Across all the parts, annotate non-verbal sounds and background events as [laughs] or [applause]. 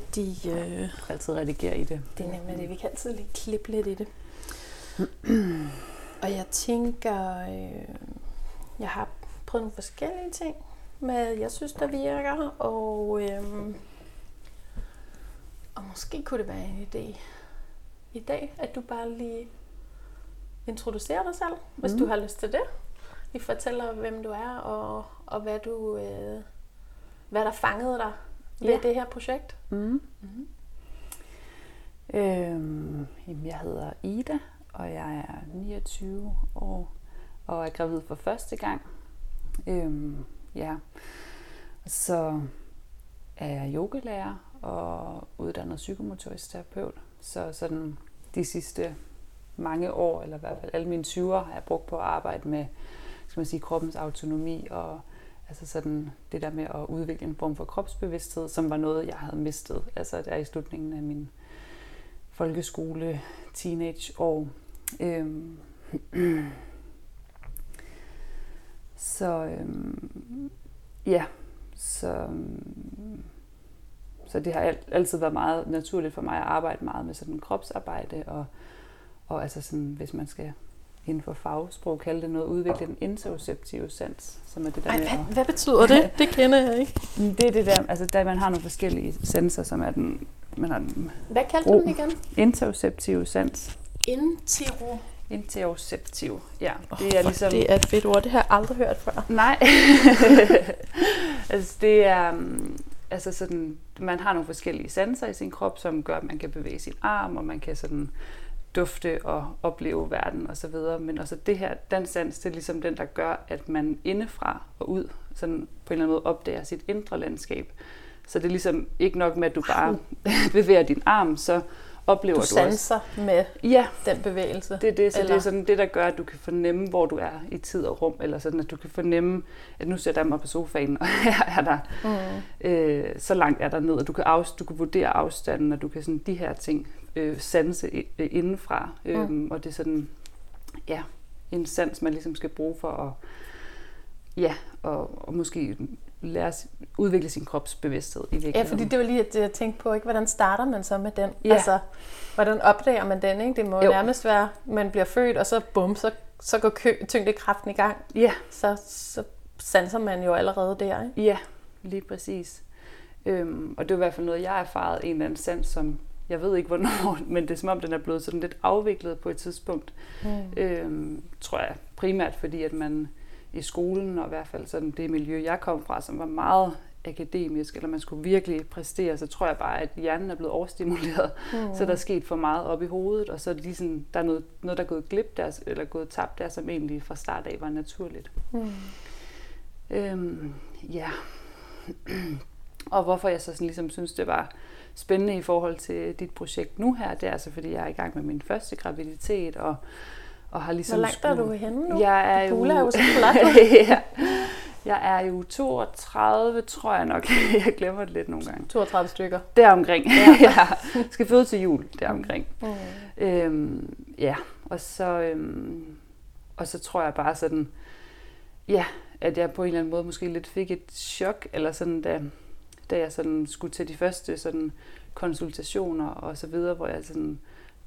Fordi øh, altid redigere i det. det er nemlig det. Vi kan altid lige klippe lidt i det. [clears throat] og jeg tænker, øh, jeg har prøvet nogle forskellige ting, med jeg synes, der virker. Og, øh, og måske kunne det være en idé i dag, at du bare lige introducerer dig selv, hvis Mm. du har lyst til det. Vi fortæller, hvem du er, og, og hvad, du, øh, hvad der fangede dig ved Ja. det her projekt. Mm. Øhm, jamen, jeg hedder Ida, og jeg er 29 år og er gravid for første gang. Øhm, ja. Så er jeg yogalærer og uddannet psykomotorisk terapeut. Så sådan de sidste mange år, eller i hvert fald alle mine 20'er, har jeg brugt på at arbejde med skal man sige, kroppens autonomi og altså sådan det der med at udvikle en form for kropsbevidsthed, som var noget, jeg havde mistet. Altså der i slutningen af min folkeskole, teenageår. Øhm. Så øhm, ja, så, øhm, så det har altid været meget naturligt for mig at arbejde meget med sådan kropsarbejde og, og altså sådan, hvis man skal inden for fagsprog kalde det noget, udvikle den interoceptive sans, som er det der Ej, med hvad, hvad betyder det? [laughs] Det kender jeg ikke. det er det der, altså der man har nogle forskellige sanser, som er den, man har den Hvad kaldte du den igen? interoceptive sans. Intero. Interoceptiv, ja. Det er ligesom... Det er et fedt ord, det har jeg aldrig hørt før. Nej. [laughs] altså det er... um, Altså sådan, man har nogle forskellige sanser i sin krop, som gør, at man kan bevæge sin arm, og man kan sådan dufte og opleve verden og så videre. Men også det her, den sans, det er ligesom den, der gør, at man indefra og ud sådan på en eller anden måde opdager sit indre landskab. Så det er ligesom ikke nok med, at du bare [laughs] bevæger din arm, så oplever Du du, også... sanser med Ja, den bevægelse. det er det, så Eller- det er sådan det, der gør, at du kan fornemme, hvor du er i tid og rum, eller sådan, at du kan fornemme, at nu sætter jeg mig på sofaen, og [laughs] her er der, Mm. øh, så langt er der ned, og du kan, afs- du kan vurdere afstanden, og du kan sådan de her ting øh, sanse øh, indenfra, øhm, Mm. og det er sådan, ja, en sans, man ligesom skal bruge for at, ja, og, og måske lære, s- udvikle sin kropsbevidsthed i Ja, virkeligheden. fordi det var lige det, jeg tænkte på, ikke? hvordan starter man så med den? Ja. Altså, hvordan opdager man den? Ikke? Det må jo nærmest være, man bliver født, og så bum, så, så går kø, tyngdekraften i gang. Ja, Så, så sanser man jo allerede der. Ikke? Ja, lige præcis. Øhm, og det er i hvert fald noget, jeg har erfaret, en eller anden sans, som jeg ved ikke hvornår, [laughs] men det er som om, den er blevet sådan lidt afviklet på et tidspunkt. Mm. Øhm, tror jeg primært fordi, at man i skolen, og i hvert fald sådan det miljø, jeg kom fra, som var meget akademisk, eller man skulle virkelig præstere, så tror jeg bare, at hjernen er blevet overstimuleret. Mm. Så der er sket for meget op i hovedet, og så er lige sådan, der er noget, noget, der er gået glip der, eller gået tabt der, som egentlig fra start af var naturligt. Mm. Øhm, ja. [clears throat] og hvorfor jeg så sådan ligesom synes, det var spændende i forhold til dit projekt nu her, det er altså fordi, jeg er i gang med min første graviditet, og, og har ligesom Hvor langt er skulle- du henne nu? Jeg er Bula er jo... jo så [laughs] flot. ja. Jeg er jo 32, tror jeg nok. [laughs] jeg glemmer det lidt nogle gange. 32 stykker. Deromkring. Ja. [laughs] ja. Skal føde til jul, deromkring. Mm. Øhm, ja, og så, øhm, og så tror jeg bare sådan, ja, at jeg på en eller anden måde måske lidt fik et chok, eller sådan, da, da jeg sådan skulle til de første sådan konsultationer og så videre, hvor jeg sådan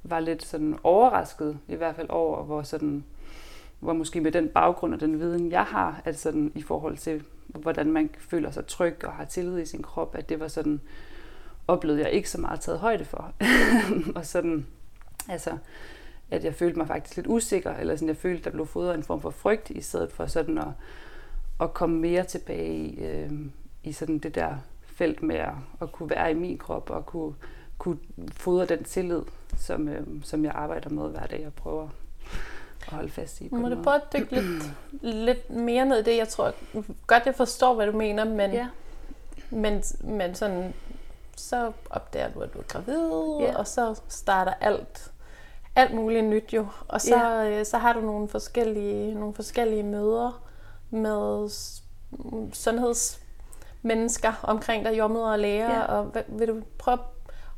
var lidt sådan overrasket, i hvert fald over, hvor sådan, hvor måske med den baggrund og den viden, jeg har, at sådan i forhold til, hvordan man føler sig tryg og har tillid i sin krop, at det var sådan, oplevede jeg ikke så meget taget højde for. [laughs] og sådan, altså, at jeg følte mig faktisk lidt usikker, eller sådan, jeg følte, der blev fodret en form for frygt, i stedet for sådan at, at komme mere tilbage i, øh, i sådan det der felt med at, at kunne være i min krop, og kunne, kunne fodre den tillid, som, øh, som jeg arbejder med hver dag, og prøver at holde fast i. på Må du prøve at dykke lidt, lidt mere ned i det? Jeg tror godt, jeg forstår, hvad du mener, men, Ja. men, men sådan, så opdager du, at du er gravid, Ja. og så starter alt, alt muligt nyt jo. Og så, øh, så har du nogle forskellige, nogle forskellige møder med s- sundhedsmennesker omkring dig, jordmøder og læger. Ja. Og hvad, vil du prøve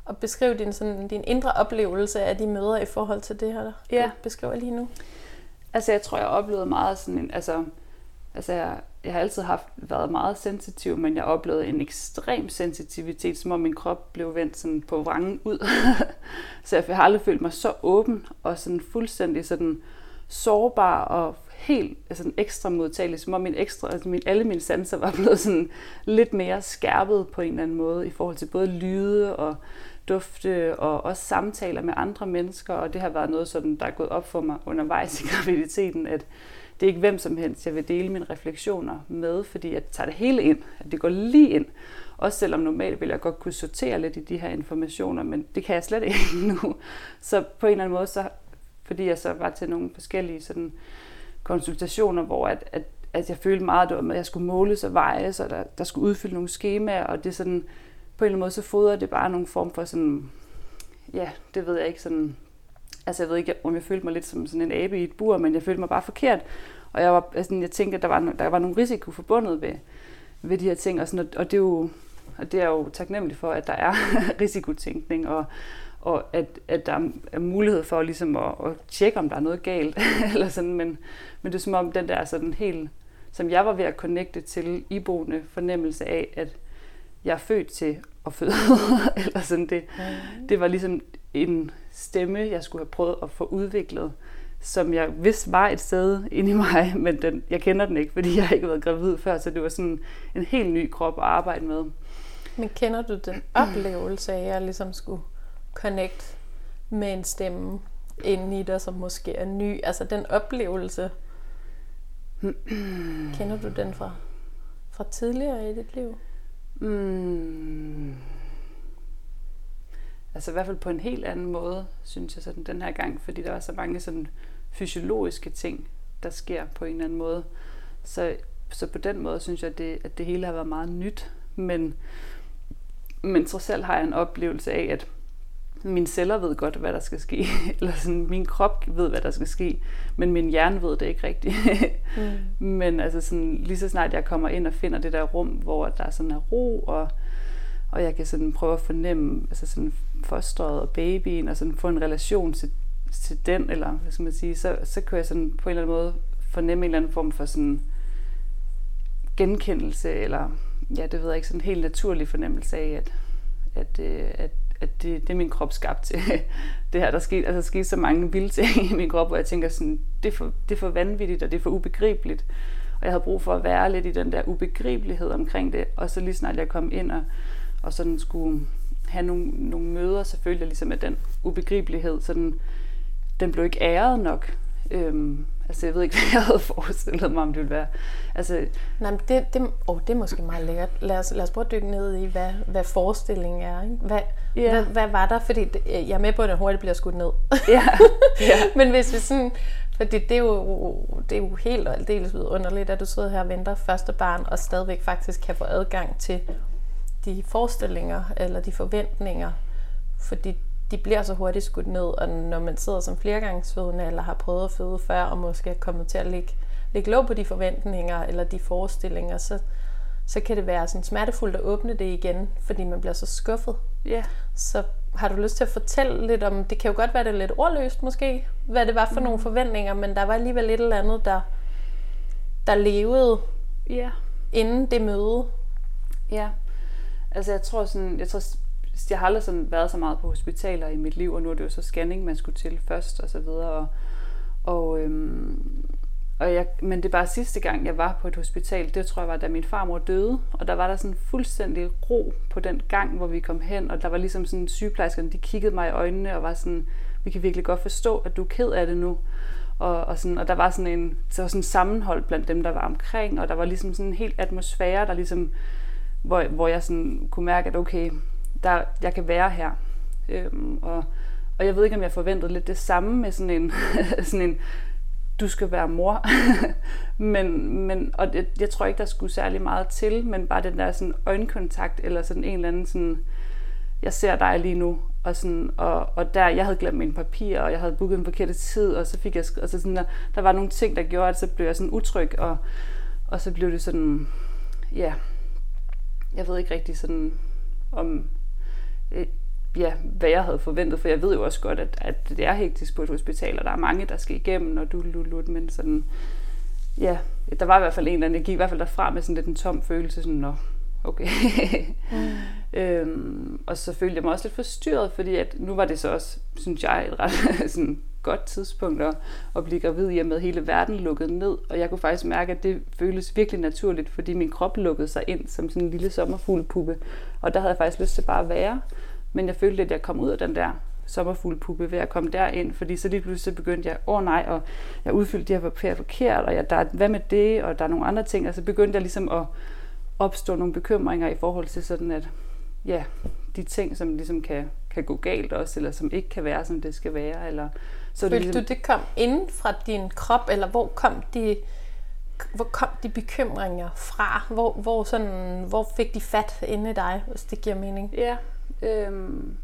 at beskrive din, sådan, din indre oplevelse af de møder i forhold til det her, Ja. du beskriver lige nu? Altså, jeg tror, jeg oplevede meget sådan en, altså, Altså, jeg, jeg har altid haft været meget sensitiv, men jeg oplevede en ekstrem sensitivitet, som om min krop blev vendt sådan på vrangen ud. [laughs] så jeg har aldrig følt mig så åben og sådan fuldstændig sådan sårbar og helt altså ekstra modtagelig, som om min ekstra, altså min, alle mine sanser var blevet sådan lidt mere skærpet på en eller anden måde i forhold til både lyde og dufte og også samtaler med andre mennesker, og det har været noget, sådan, der er gået op for mig undervejs i [laughs] graviditeten, at det er ikke hvem som helst, jeg vil dele mine refleksioner med, fordi jeg tager det hele ind, at det går lige ind. Også selvom normalt vil jeg godt kunne sortere lidt i de her informationer, men det kan jeg slet ikke [laughs] nu. Så på en eller anden måde, så, fordi jeg så var til nogle forskellige sådan, konsultationer, hvor at, at, at jeg følte meget, at jeg skulle måles og vejes, og der, der skulle udfylde nogle skemaer, og det sådan, på en eller anden måde, så fodrer det bare nogle form for sådan, ja, det ved jeg ikke, sådan, altså jeg ved ikke, om jeg følte mig lidt som sådan en abe i et bur, men jeg følte mig bare forkert, og jeg, var, altså, jeg tænkte, at der var, der var nogle risiko forbundet ved, ved de her ting, og, sådan, og det er jo, og det er jo taknemmelig for, at der er [laughs] risikotænkning, og, og at, at der er mulighed for ligesom at, at tjekke, om der er noget galt. [laughs] eller sådan, men, men det er som om den der sådan helt, som jeg var ved at connecte til iboende fornemmelse af, at jeg er født til at føde. [laughs] eller sådan det, mm. det var ligesom en stemme, jeg skulle have prøvet at få udviklet, som jeg vidste var et sted inde i mig, [laughs] men den, jeg kender den ikke, fordi jeg har ikke været gravid før, så det var sådan en helt ny krop at arbejde med. Men kender du den oplevelse af, at jeg ligesom skulle connect med en stemme inde i dig, som måske er ny? Altså den oplevelse, kender du den fra, fra tidligere i dit liv? Mm. Altså i hvert fald på en helt anden måde, synes jeg sådan den her gang, fordi der var så mange sådan fysiologiske ting, der sker på en eller anden måde. Så, så på den måde synes jeg, at det, at det hele har været meget nyt. Men, men trods alt har jeg en oplevelse af, at mine celler ved godt, hvad der skal ske. [laughs] Eller sådan, min krop ved, hvad der skal ske. Men min hjerne ved det ikke rigtigt. [laughs] mm. Men altså sådan, lige så snart jeg kommer ind og finder det der rum, hvor der sådan er ro, og, og jeg kan sådan prøve at fornemme altså sådan fosteret og babyen, og sådan få en relation til, til den, eller hvad skal man sige, så, så kan jeg sådan på en eller anden måde fornemme en eller anden form for sådan genkendelse, eller ja, det ved jeg ikke, sådan en helt naturlig fornemmelse af, at, at, øh, at, at det, det er min krop skabt til. [laughs] det her, der skete, altså, der skete så mange vilde ting i min krop, hvor jeg tænker sådan, det er, for, det er for vanvittigt, og det er for ubegribeligt. Og jeg havde brug for at være lidt i den der ubegribelighed omkring det, og så lige snart jeg kom ind og, og sådan skulle have nogle, nogle møder, så følte jeg ligesom, at den ubegribelighed, sådan, den blev ikke æret nok. Øhm, altså, jeg ved ikke, [laughs] hvad jeg havde forestillet mig, om det ville være. Altså, Nej, men det, det, oh, det er måske meget lækkert. Lad os, lad os prøve at dykke ned i, hvad, hvad forestillingen er. Ikke? Hvad, yeah. hvad, hvad var der? Fordi det, jeg er med på, at det hurtigt bliver skudt ned. Ja. [laughs] Yeah. yeah. men hvis vi sådan... Fordi det er jo, det er jo helt og aldeles vidunderligt, at du sidder her og venter første barn, og stadigvæk faktisk kan få adgang til de forestillinger eller de forventninger, fordi de bliver så hurtigt skudt ned, og når man sidder som flergangsfødende eller har prøvet at føde før, og måske er kommet til at lægge, lægge lov på de forventninger eller de forestillinger, så, så kan det være sådan smertefuldt at åbne det igen, fordi man bliver så skuffet. Ja. Så har du lyst til at fortælle lidt om, det kan jo godt være, det er lidt ordløst måske, hvad det var for mm. nogle forventninger, men der var alligevel et eller andet, der, der levede ja. inden det møde. Ja, altså jeg tror sådan, jeg tror jeg har aldrig sådan været så meget på hospitaler i mit liv, og nu er det jo så scanning, man skulle til først og så videre. Og, og, øhm, og jeg, men det er bare sidste gang, jeg var på et hospital, det tror jeg var, da min farmor døde, og der var der sådan fuldstændig ro på den gang, hvor vi kom hen, og der var ligesom sådan sygeplejerskerne, de kiggede mig i øjnene og var sådan, vi kan virkelig godt forstå, at du er ked af det nu. Og, og, sådan, og der var sådan en der var sådan sammenhold blandt dem, der var omkring, og der var ligesom sådan en helt atmosfære, der ligesom, hvor, hvor jeg sådan kunne mærke, at okay, der, jeg kan være her. Øhm, og, og jeg ved ikke, om jeg forventede lidt det samme med sådan en, [laughs] sådan en du skal være mor. [laughs] men, men, og det, jeg tror ikke, der skulle særlig meget til, men bare den der sådan øjenkontakt, eller sådan en eller anden sådan, jeg ser dig lige nu, og, sådan, og, og der, jeg havde glemt mine papirer, og jeg havde booket en forkert tid, og så fik jeg, altså sådan der, der var nogle ting, der gjorde, at så blev jeg sådan utryg, og, og så blev det sådan, ja, jeg ved ikke rigtig sådan, om, øh, ja, hvad jeg havde forventet, for jeg ved jo også godt, at, at det er hektisk på et hospital, og der er mange, der skal igennem, og du lulut, men sådan, ja, der var i hvert fald en eller anden, jeg gik i hvert fald derfra med sådan lidt en tom følelse, sådan, nå, okay. mm. [laughs] øhm, og så følte jeg mig også lidt forstyrret, fordi at nu var det så også, synes jeg, et ret [laughs] sådan godt tidspunkt at, at blive gravid i, med hele verden lukket ned. Og jeg kunne faktisk mærke, at det føles virkelig naturligt, fordi min krop lukkede sig ind som sådan en lille sommerfuglepuppe. Og der havde jeg faktisk lyst til bare at være. Men jeg følte, at jeg kom ud af den der sommerfuglepuppe ved at komme derind, fordi så lige pludselig begyndte jeg, åh oh, nej, og jeg udfyldte de her papirer forkert, og jeg, der, hvad med det, og der er nogle andre ting, og så begyndte jeg ligesom at opstå nogle bekymringer i forhold til sådan, at ja, de ting, som ligesom kan, kan gå galt også, eller som ikke kan være, som det skal være. Eller, så Følte det ligesom... du, det kom inden fra din krop, eller hvor kom de, hvor kom de bekymringer fra? Hvor, hvor, sådan, hvor fik de fat inde i dig, hvis det giver mening? Ja, øhm,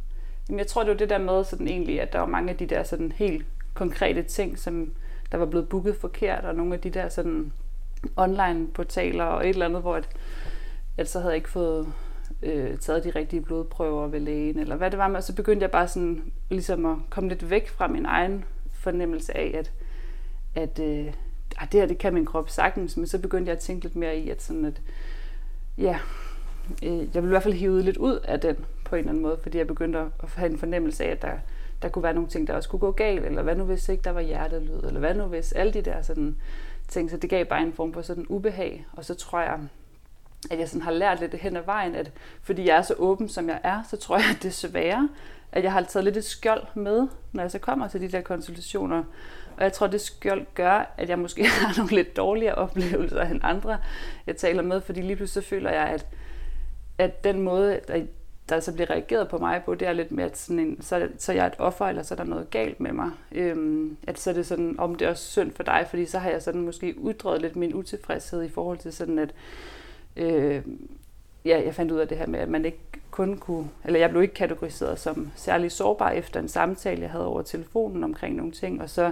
jeg tror, det var det der med sådan egentlig, at der var mange af de der sådan helt konkrete ting, som der var blevet booket forkert, og nogle af de der sådan online portaler og et eller andet, hvor at, at så havde jeg ikke fået øh, taget de rigtige blodprøver ved lægen, eller hvad det var, og så begyndte jeg bare sådan ligesom at komme lidt væk fra min egen fornemmelse af, at, at øh, ah, det her, det kan min krop sagtens, men så begyndte jeg at tænke lidt mere i, at sådan at, ja, øh, jeg ville i hvert fald hive lidt ud af den på en eller anden måde, fordi jeg begyndte at have en fornemmelse af, at der, der kunne være nogle ting, der også kunne gå galt, eller hvad nu hvis ikke der var hjertelyd, eller hvad nu hvis alle de der sådan ting, så det gav bare en form for sådan ubehag, og så tror jeg, at jeg sådan har lært lidt hen ad vejen, at fordi jeg er så åben, som jeg er, så tror jeg, desværre, det at jeg har taget lidt et skjold med, når jeg så kommer til de der konsultationer. Og jeg tror, det skjold gør, at jeg måske [laughs] har nogle lidt dårligere oplevelser end andre, jeg taler med, fordi lige pludselig så føler jeg, at, at den måde, der, der så bliver reageret på mig på, det er lidt mere sådan en, så, så jeg er et offer, eller så er der noget galt med mig. Øhm, at så er det sådan, om det er også synd for dig, fordi så har jeg sådan måske uddrevet lidt min utilfredshed i forhold til sådan, at øh, ja, jeg fandt ud af det her med, at man ikke kun kunne, eller jeg blev ikke kategoriseret som særlig sårbar efter en samtale, jeg havde over telefonen omkring nogle ting, og så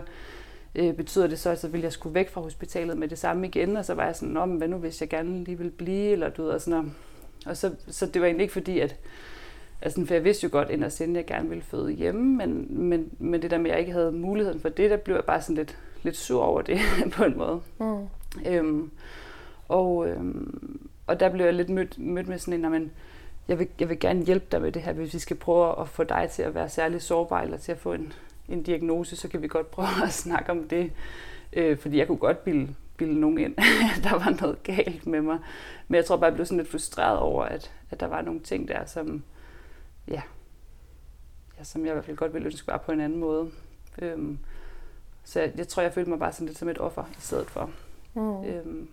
øh, betyder det så, at så ville jeg skulle væk fra hospitalet med det samme igen, og så var jeg sådan, om hvad nu hvis jeg gerne lige vil blive, eller du ved, og sådan, og så, så det var egentlig ikke fordi, at Altså, for jeg vidste jo godt inderst inden, at jeg gerne ville føde hjemme, men, men, men det der med, at jeg ikke havde muligheden for det, der blev jeg bare sådan lidt, lidt sur over det [laughs] på en måde. Mm. Øhm, og, øhm, og der blev jeg lidt mødt, mødt med sådan en, men jeg vil, jeg vil gerne hjælpe dig med det her, hvis vi skal prøve at få dig til at være særlig sårbar, eller til at få en, en diagnose, så kan vi godt prøve at snakke om det. Øh, fordi jeg kunne godt bilde, bilde nogen ind, [laughs] der var noget galt med mig. Men jeg tror bare, jeg blev sådan lidt frustreret over, at, at der var nogle ting der, som, ja, ja, som jeg i hvert fald godt ville ønske var på en anden måde. Øhm, så jeg, jeg tror, jeg følte mig bare sådan lidt som et offer i stedet for. Mm. Øhm,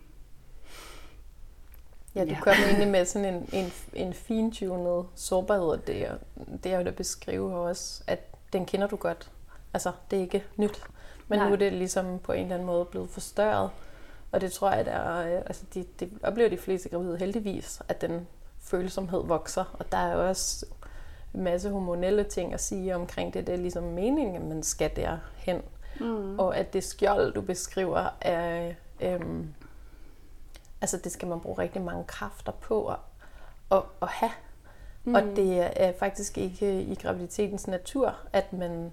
Ja, du ja. kom egentlig [laughs] med sådan en, en, en fintunet sårbarhed, og det, det jeg vil beskrive også, at den kender du godt. Altså, det er ikke nyt. Men Nej. nu er det ligesom på en eller anden måde blevet forstørret. Og det tror jeg, der er, altså de, de oplever de fleste gravide heldigvis, at den følsomhed vokser. Og der er jo også en masse hormonelle ting at sige omkring det. Det er ligesom meningen, at man skal derhen. Mm. Og at det skjold, du beskriver, er... Øhm, altså det skal man bruge rigtig mange kræfter på at, at, at have. Mm. Og det er faktisk ikke i graviditetens natur, at man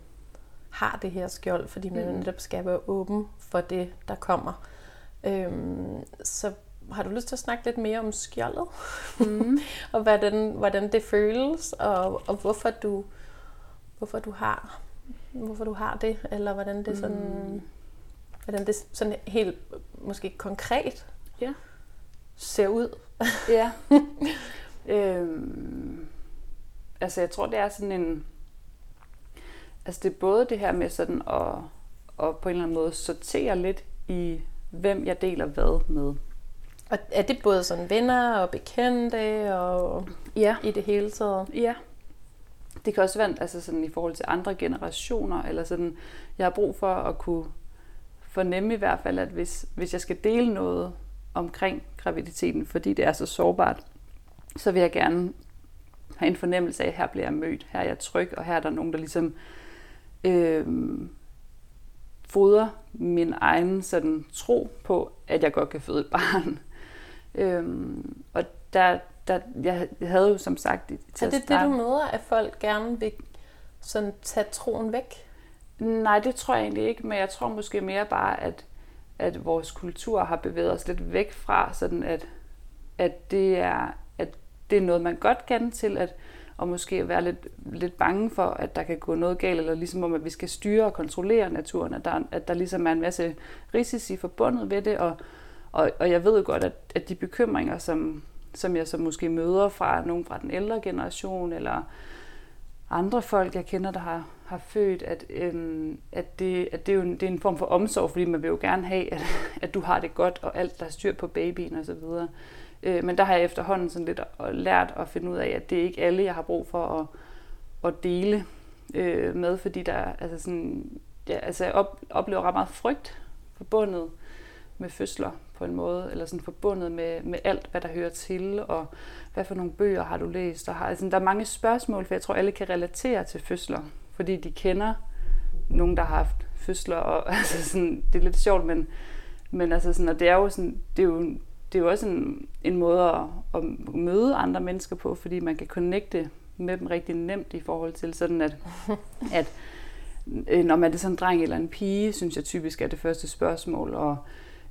har det her skjold, fordi man mm. netop skal være åben for det, der kommer. Øhm, så har du lyst til at snakke lidt mere om skjoldet? Mm. [laughs] og hvordan, hvordan det føles, og, og hvorfor du hvorfor du har hvorfor du har det, eller hvordan det sådan mm. hvordan det sådan helt måske konkret ja. Ser ud. ja. [laughs] øhm, altså jeg tror det er sådan en altså det er både det her med sådan at, at på en eller anden måde sortere lidt i hvem jeg deler hvad med. Og er det både sådan venner og bekendte og ja. i det hele taget? Ja. Det kan også være altså sådan i forhold til andre generationer, eller sådan, jeg har brug for at kunne fornemme i hvert fald, at hvis, hvis jeg skal dele noget omkring graviditeten, fordi det er så sårbart, så vil jeg gerne have en fornemmelse af, at her bliver jeg mødt, her er jeg tryg, og her er der nogen, der ligesom øh, fodrer min egen sådan, tro på, at jeg godt kan føde et barn. [laughs] øhm, og der, der, jeg havde jo som sagt... Til er det det, du møder, at folk gerne vil sådan, tage troen væk? Nej, det tror jeg egentlig ikke, men jeg tror måske mere bare, at, at vores kultur har bevæget os lidt væk fra, sådan at, at, det er, at det er noget, man godt kan til, at og måske være lidt, lidt bange for, at der kan gå noget galt, eller ligesom om, at vi skal styre og kontrollere naturen, at der, at der ligesom er en masse risici forbundet ved det, og, og, og jeg ved jo godt, at, at de bekymringer, som, som jeg så måske møder fra nogen fra den ældre generation, eller andre folk, jeg kender, der har, har født, at, øhm, at, det, at det, er jo en, det er en form for omsorg, fordi man vil jo gerne have, at, [laughs] at du har det godt, og alt, der er styr på babyen osv. Øh, men der har jeg efterhånden sådan lidt lært at finde ud af, at det er ikke alle, jeg har brug for at, at dele øh, med, fordi der, altså sådan, ja, altså jeg op, oplever ret meget frygt forbundet med fødsler på en måde, eller sådan forbundet med, med alt, hvad der hører til, og hvad for nogle bøger har du læst? Og har, altså, der er mange spørgsmål, for jeg tror, alle kan relatere til fødsler, fordi de kender nogen, der har haft fødsler, og [laughs] altså sådan, det er lidt sjovt, men, men altså sådan, og det er jo sådan, det er jo, det er jo også en, en måde at, at møde andre mennesker på, fordi man kan connecte med dem rigtig nemt i forhold til sådan, at, [laughs] at øh, når man er sådan en dreng eller en pige, synes jeg typisk er det første spørgsmål, og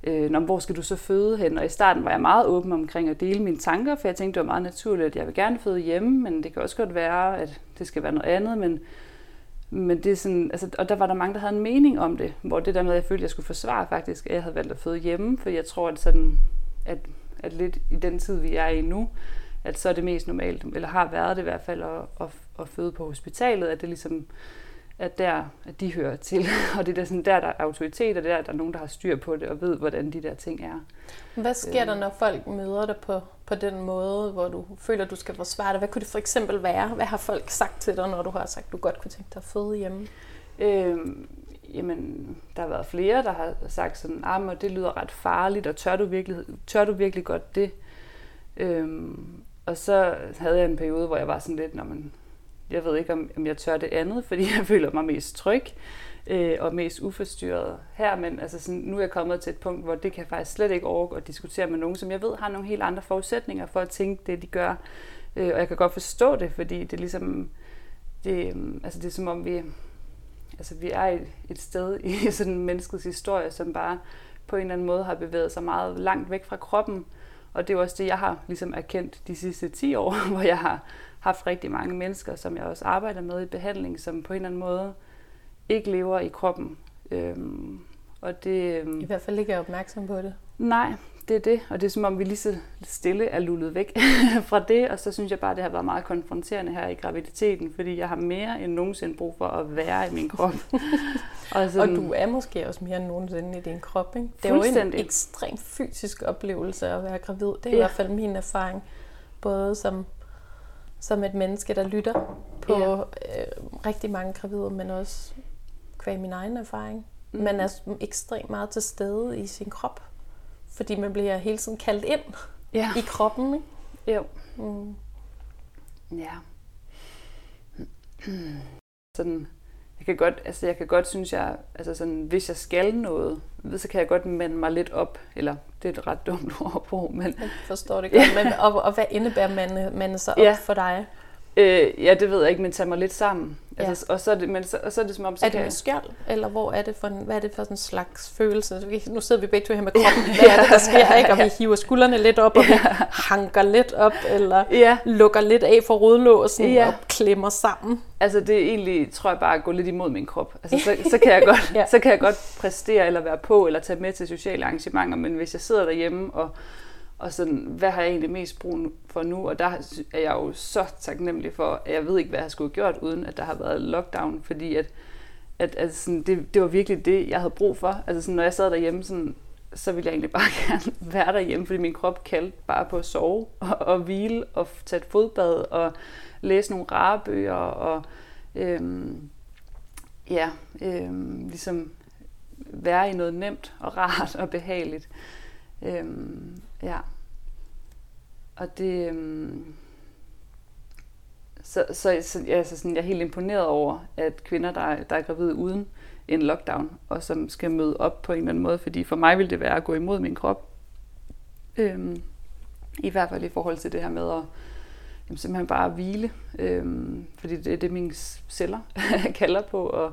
øh, når, hvor skal du så føde hen? Og i starten var jeg meget åben omkring at dele mine tanker, for jeg tænkte, det var meget naturligt, at jeg vil gerne føde hjemme, men det kan også godt være, at det skal være noget andet, men, men det er sådan, altså, og der var der mange, der havde en mening om det, hvor det der med, at jeg følte, at jeg skulle forsvare faktisk, at jeg havde valgt at føde hjemme, for jeg tror, at, sådan, at, at lidt i den tid, vi er i nu, at så er det mest normalt, eller har været det i hvert fald, at, at, at føde på hospitalet, at det ligesom at der at de hører til. [laughs] Og det er der, sådan, der, der er autoritet, og der, der er nogen, der har styr på det, og ved, hvordan de der ting er. Hvad sker der, øh. når folk møder dig på, på den måde, hvor du føler, du skal forsvare dig? Hvad kunne det for eksempel være? Hvad har folk sagt til dig, når du har sagt, at du godt kunne tænke dig at føde hjemme? Øhm, jamen, der har været flere, der har sagt sådan, ah, det lyder ret farligt, og tør du virkelig, tør du virkelig godt det? Øhm, og så havde jeg en periode, hvor jeg var sådan lidt, når man jeg ved ikke, om, om jeg tør det andet, fordi [laughs] jeg føler mig mest tryg øh, og mest uforstyrret her. Men altså sådan, nu er jeg kommet til et punkt, hvor det kan jeg faktisk slet ikke overgå at diskutere med nogen, som jeg ved har nogle helt andre forudsætninger for at tænke det, de gør. Øh, og jeg kan godt forstå det, fordi det er ligesom, det, øhm, altså det er som om vi, altså vi er et, et sted i [laughs] sådan menneskets historie, som bare på en eller anden måde har bevæget sig meget langt væk fra kroppen. Og det er jo også det, jeg har ligesom erkendt de sidste 10 år, [laughs] hvor jeg har haft rigtig mange mennesker, som jeg også arbejder med i behandling, som på en eller anden måde ikke lever i kroppen. Øhm, og det, øhm, I hvert fald ikke er opmærksom på det. Nej, det er det. Og det er som om, vi lige så stille er lullet væk [laughs] fra det. Og så synes jeg bare, det har været meget konfronterende her i graviditeten, fordi jeg har mere end nogensinde brug for at være i min krop. [laughs] og, sådan, og du er måske også mere end nogensinde i din krop. Ikke? Det er jo en ekstremt fysisk oplevelse at være gravid. Det er ja. i hvert fald min erfaring. Både som som et menneske, der lytter på ja. øh, rigtig mange gravide, men også kvæg min egen erfaring. Mm. Man er ekstremt meget til stede i sin krop, fordi man bliver hele tiden kaldt ind ja. i kroppen. Ikke? Jo. Mm. Ja. [clears throat] Sådan, jeg kan godt, altså jeg kan godt synes, jeg, altså sådan, hvis jeg skal noget, så kan jeg godt mande mig lidt op, eller det er et ret dumt [laughs] ord på, men... Jeg forstår det [laughs] godt, men, og, og hvad indebærer mande, mande sig op ja. for dig? Øh, ja, det ved jeg ikke, men tager mig lidt sammen. Ja. Altså, og, så er det, men så, og så er det som om... Så er det med skjold, eller hvor er det for en, hvad er det for sådan en slags følelse? Nu sidder vi begge to her med kroppen. Hvad er det, der sker? Ikke? Og vi hiver skuldrene lidt op, og vi hanker lidt op, eller ja. lukker lidt af for rodlåsen ja. og klemmer sammen. Altså det er egentlig, tror jeg bare, at gå lidt imod min krop. Altså, så, så, kan jeg [laughs] godt, ja. så kan jeg godt præstere, eller være på, eller tage med til sociale arrangementer, men hvis jeg sidder derhjemme og og sådan, hvad har jeg egentlig mest brug for nu? Og der er jeg jo så taknemmelig for, at jeg ved ikke, hvad jeg skulle have gjort, uden at der har været lockdown, fordi at, at, at sådan, det, det var virkelig det, jeg havde brug for. Altså sådan, når jeg sad derhjemme, sådan, så ville jeg egentlig bare [laughs] gerne være derhjemme, fordi min krop kaldte bare på at sove og, og hvile og tage et fodbad og læse nogle rare bøger og øhm, ja, øhm, ligesom være i noget nemt og rart og behageligt. Øhm, ja. Og det... Øhm, så, så, så, ja, så sådan, jeg er helt imponeret over, at kvinder, der er, der er gravide uden en lockdown, og som skal møde op på en eller anden måde, fordi for mig ville det være at gå imod min krop. Øhm, I hvert fald i forhold til det her med at jamen, simpelthen bare hvile, øhm, fordi det er det, mine celler [laughs] kalder på, og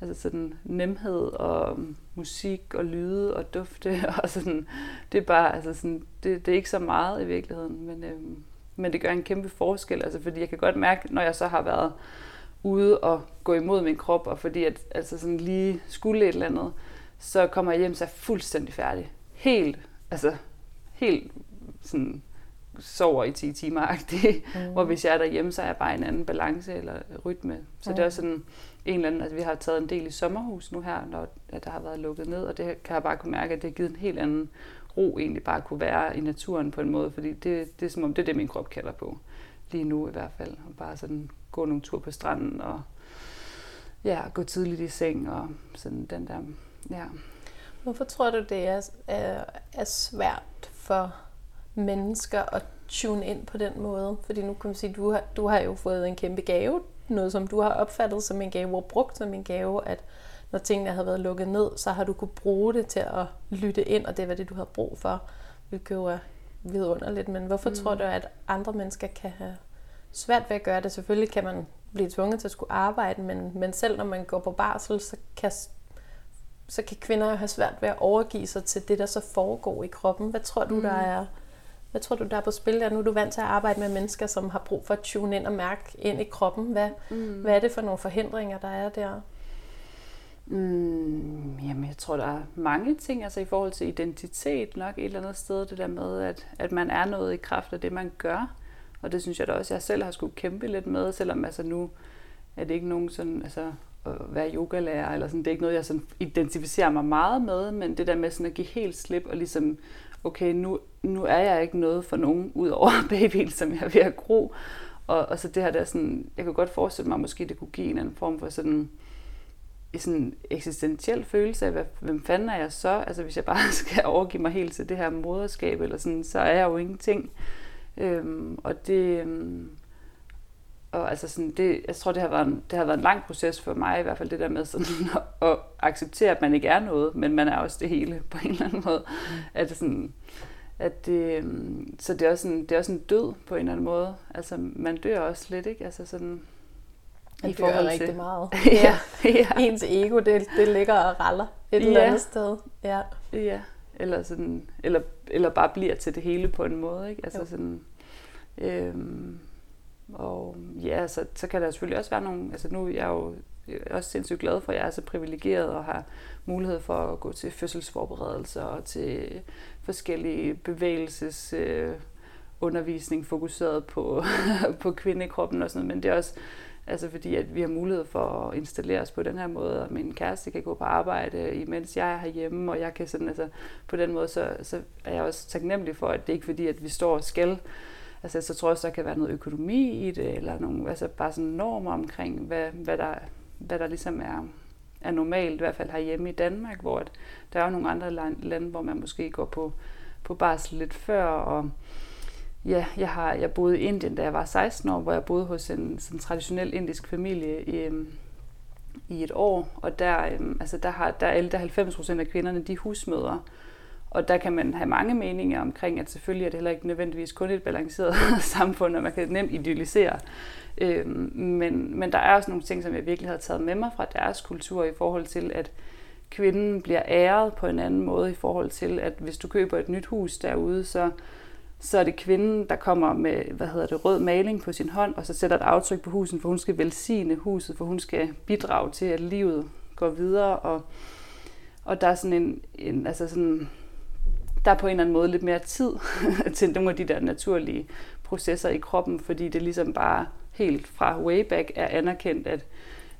altså sådan nemhed og øhm, musik og lyde og dufte [laughs] og sådan, det er bare, altså sådan, det, det er ikke så meget i virkeligheden, men, øhm, men det gør en kæmpe forskel, altså fordi jeg kan godt mærke, når jeg så har været ude og gå imod min krop, og fordi at altså sådan lige skulle et eller andet, så kommer jeg hjem, så er jeg fuldstændig færdig. Helt, altså helt sådan sover i 10 timer mm. hvor hvis jeg er derhjemme, så er jeg bare en anden balance eller rytme. Så mm. det er sådan en eller anden, altså vi har taget en del i sommerhus nu her, når der har været lukket ned, og det kan jeg bare kunne mærke, at det har givet en helt anden ro egentlig bare at kunne være i naturen på en måde, fordi det, det er som om, det er det, min krop kalder på. Lige nu i hvert fald. Og bare sådan gå nogle tur på stranden og ja, gå tidligt i seng og sådan den der, ja. Hvorfor tror du, det er, er, er svært for mennesker at tune ind på den måde? Fordi nu kan man sige, du har, du har jo fået en kæmpe gave, noget som du har opfattet som en gave og brugt som en gave, at når tingene havde været lukket ned, så har du kunne bruge det til at lytte ind, og det var det, du havde brug for, hvilket jo er vidunderligt. Men hvorfor mm. tror du, at andre mennesker kan have svært ved at gøre det? Selvfølgelig kan man blive tvunget til at skulle arbejde, men, men selv når man går på barsel, så kan, så kan kvinder jo have svært ved at overgive sig til det, der så foregår i kroppen. Hvad tror du, mm. der er hvad tror du, der er på spil der? Nu er du vant til at arbejde med mennesker, som har brug for at tune ind og mærke ind i kroppen. Hvad, mm. hvad er det for nogle forhindringer, der er der? Mm, jamen, jeg tror, der er mange ting, altså i forhold til identitet nok et eller andet sted, det der med, at, at man er noget i kraft af det, man gør. Og det synes jeg da også, jeg selv har skulle kæmpe lidt med, selvom altså nu er det ikke nogen sådan, altså at være yogalærer, eller sådan, det er ikke noget, jeg sådan identificerer mig meget med, men det der med sådan at give helt slip og ligesom okay, nu, nu er jeg ikke noget for nogen, ud over [laughs] babyen, som jeg er ved at gro. Og, og så det her der sådan, jeg kan godt forestille mig, at måske det kunne give en anden form for sådan, sådan eksistentiel følelse af, hvad, hvem fanden er jeg så? Altså hvis jeg bare [laughs] skal overgive mig helt til det her moderskab, eller sådan, så er jeg jo ingenting. Øhm, og det, øhm, og altså sådan, det, jeg tror, det har, været en, det har været en lang proces for mig, i hvert fald det der med sådan [laughs] at, at acceptere, at man ikke er noget, men man er også det hele på en eller anden måde. Mm. At sådan, at det, øhm, så det er, også en, det er også en død på en eller anden måde. Altså, man dør også lidt, ikke? Altså sådan, man i forhold rigtig til... meget. [laughs] ja, ja. Ens ego, det, det ligger og raller et ja. eller andet sted. Ja. ja. Eller, sådan, eller, eller bare bliver til det hele på en måde, ikke? Altså jo. sådan, øhm, og ja, så, så kan der selvfølgelig også være nogle, altså nu er jeg jo også sindssygt glad for, at jeg er så privilegeret og har mulighed for at gå til fødselsforberedelser og til forskellige bevægelses øh, undervisning fokuseret på, [laughs] på kvindekroppen og sådan noget. Men det er også altså fordi, at vi har mulighed for at installere os på den her måde, og min kæreste kan gå på arbejde, imens jeg er herhjemme, og jeg kan sådan, altså på den måde, så, så er jeg også taknemmelig for, at det ikke er fordi, at vi står og skal Altså, så tror jeg også, der kan være noget økonomi i det, eller nogle, altså bare sådan normer omkring, hvad, hvad, der, hvad der ligesom er, er normalt, i hvert fald herhjemme i Danmark, hvor at der er jo nogle andre lande, hvor man måske går på, på barsel lidt før, og ja, jeg har jeg boede i Indien, da jeg var 16 år, hvor jeg boede hos en sådan traditionel indisk familie i, øhm, i et år, og der, øhm, altså der, har, der er 90 procent af kvinderne, de husmødre, og der kan man have mange meninger omkring, at selvfølgelig er det heller ikke nødvendigvis kun et balanceret [laughs] samfund, og man kan nemt idealisere. Øhm, men, men der er også nogle ting, som jeg virkelig har taget med mig fra deres kultur i forhold til, at kvinden bliver æret på en anden måde i forhold til, at hvis du køber et nyt hus derude, så, så er det kvinden, der kommer med hvad hedder det, rød maling på sin hånd, og så sætter et aftryk på huset, for hun skal velsigne huset, for hun skal bidrage til, at livet går videre. Og, og der er sådan en, en altså sådan, der er på en eller anden måde lidt mere tid [laughs] til nogle af de der naturlige processer i kroppen, fordi det ligesom bare helt fra way back er anerkendt, at,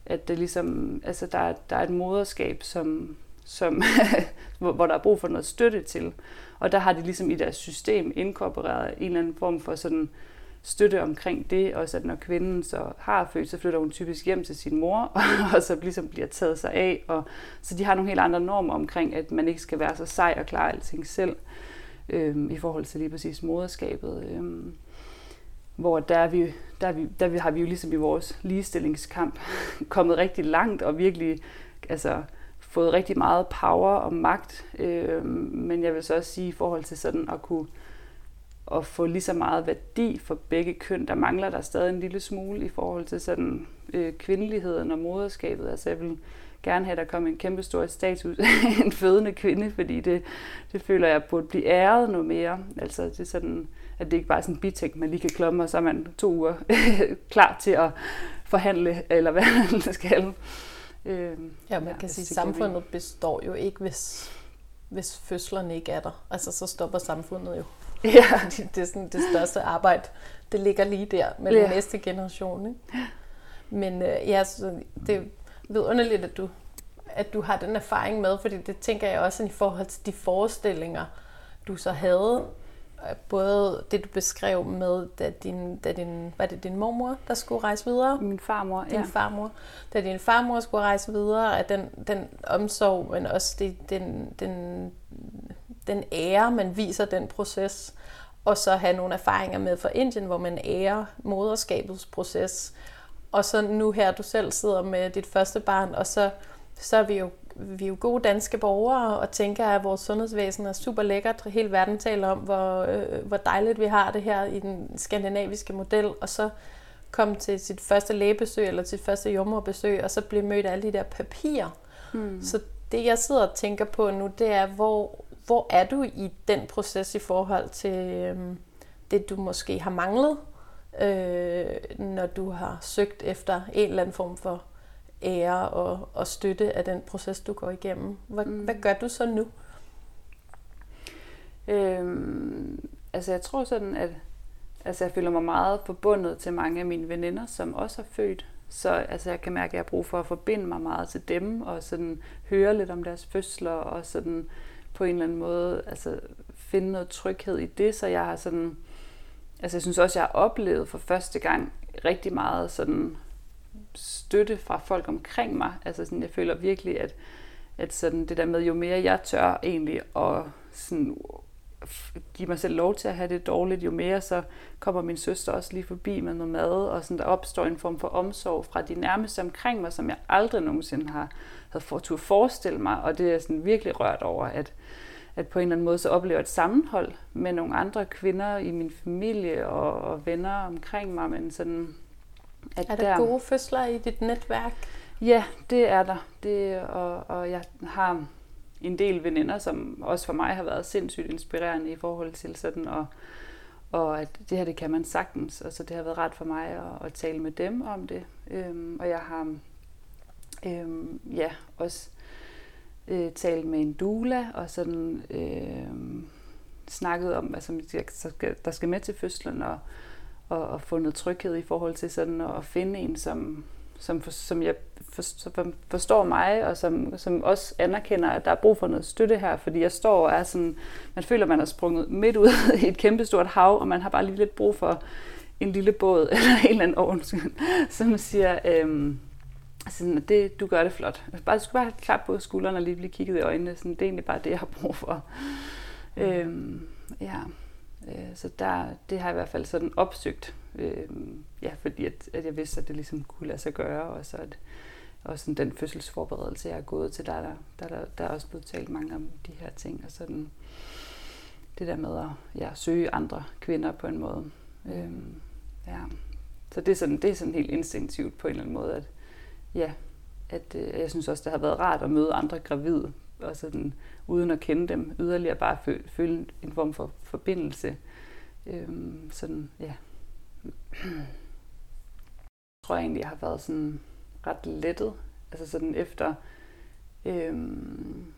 at det ligesom, altså der, der er et moderskab, som, som [laughs] hvor der er brug for noget støtte til. Og der har de ligesom i deres system inkorporeret en eller anden form for sådan støtte omkring det, også at når kvinden så har født, så flytter hun typisk hjem til sin mor, [laughs] og så ligesom bliver taget sig af. Og, så de har nogle helt andre normer omkring, at man ikke skal være så sej og klare alting selv, øhm, i forhold til lige præcis moderskabet. Øhm, hvor der, er vi, der, er vi, der har vi jo ligesom i vores ligestillingskamp [laughs] kommet rigtig langt, og virkelig altså, fået rigtig meget power og magt. Øhm, men jeg vil så også sige, i forhold til sådan at kunne at få lige så meget værdi for begge køn. Der mangler der stadig en lille smule i forhold til sådan øh, kvindeligheden og moderskabet. Altså jeg vil gerne have, at der kom en kæmpe stor status [laughs] af en fødende kvinde, fordi det, det føler jeg burde blive æret noget mere. Altså det er sådan, at det ikke bare er sådan en biting, man lige kan klomme, og så er man to uger [laughs] klar til at forhandle, eller hvad [laughs] man skal. Øh, ja, man ja, kan sige, at samfundet består jo ikke, hvis, hvis fødslerne ikke er der. Altså, så stopper samfundet jo. [laughs] Ja. det, det er sådan det største arbejde. Det ligger lige der med ja. den næste generation. Ikke? Men øh, ja, så det er vidunderligt, at du, at du har den erfaring med, fordi det tænker jeg også i forhold til de forestillinger, du så havde både det, du beskrev med, da din, da din, var det din mormor, der skulle rejse videre? Min farmor, din ja. farmor. Da din farmor skulle rejse videre, at den, den omsorg, men også det, den, den, den ære, man viser den proces, og så have nogle erfaringer med fra Indien, hvor man ærer moderskabets proces. Og så nu her, du selv sidder med dit første barn, og så, så er vi jo vi er jo gode danske borgere og tænker, at vores sundhedsvæsen er super lækkert. Hele verden taler om, hvor, øh, hvor dejligt vi har det her i den skandinaviske model, og så komme til sit første lægebesøg eller sit første jordmorbesøg, og så blive mødt af alle de der papirer. Hmm. Så det, jeg sidder og tænker på nu, det er, hvor, hvor er du i den proces i forhold til øh, det, du måske har manglet, øh, når du har søgt efter en eller anden form for ære og, og støtte af den proces, du går igennem. Hvad, mm. hvad gør du så nu? Øhm, altså jeg tror sådan, at altså jeg føler mig meget forbundet til mange af mine veninder, som også har født. Så altså jeg kan mærke, at jeg har brug for at forbinde mig meget til dem, og sådan høre lidt om deres fødsler, og sådan på en eller anden måde altså finde noget tryghed i det. Så jeg har sådan, altså jeg synes også, jeg har oplevet for første gang rigtig meget sådan støtte fra folk omkring mig. Altså sådan, jeg føler virkelig, at, at sådan det der med, jo mere jeg tør egentlig at sådan, give mig selv lov til at have det dårligt, jo mere så kommer min søster også lige forbi med noget mad, og sådan, der opstår en form for omsorg fra de nærmeste omkring mig, som jeg aldrig nogensinde har havde fået at forestille mig, og det er jeg sådan virkelig rørt over, at, at på en eller anden måde så oplever et sammenhold med nogle andre kvinder i min familie og, og venner omkring mig, men sådan at er der, der gode fødsler i dit netværk? Ja, det er der. Det, og, og jeg har en del veninder, som også for mig har været sindssygt inspirerende i forhold til sådan, og, og at det her, det kan man sagtens. Altså det har været ret for mig at, at tale med dem om det. Øhm, og jeg har øhm, ja, også øh, talt med en doula, og sådan øh, snakket om, hvad som der skal med til fødslen, og og, og få noget tryghed i forhold til sådan at finde en, som, som, for, som jeg for, som forstår mig, og som, som også anerkender, at der er brug for noget støtte her, fordi jeg står og er sådan, man føler, man er sprunget midt ud i et kæmpestort hav, og man har bare lige lidt brug for en lille båd, [laughs] eller en eller anden ovn, som siger, øhm, sådan, det, du gør det flot. Bare, du skal bare klap på skuldrene og lige blive kigget i øjnene. Sådan, det er egentlig bare det, jeg har brug for. Øhm, ja. Øh, så der, det har jeg i hvert fald sådan opsøgt, øh, ja, fordi at, at jeg vidste, at det ligesom kunne lade sig gøre, og så at, og sådan den fødselsforberedelse, jeg er gået til, der, der, der, der, der er også blevet talt mange om de her ting, og sådan det der med at ja, søge andre kvinder på en måde. Øh, ja. Så det er, sådan, det er sådan helt instinktivt på en eller anden måde, at ja, at øh, jeg synes også, det har været rart at møde andre gravide, og sådan, uden at kende dem yderligere, bare føle, føle en form for forbindelse. Øhm, sådan, ja. [clears throat] Jeg tror egentlig, jeg har været sådan ret lettet. Altså sådan efter... Øhm,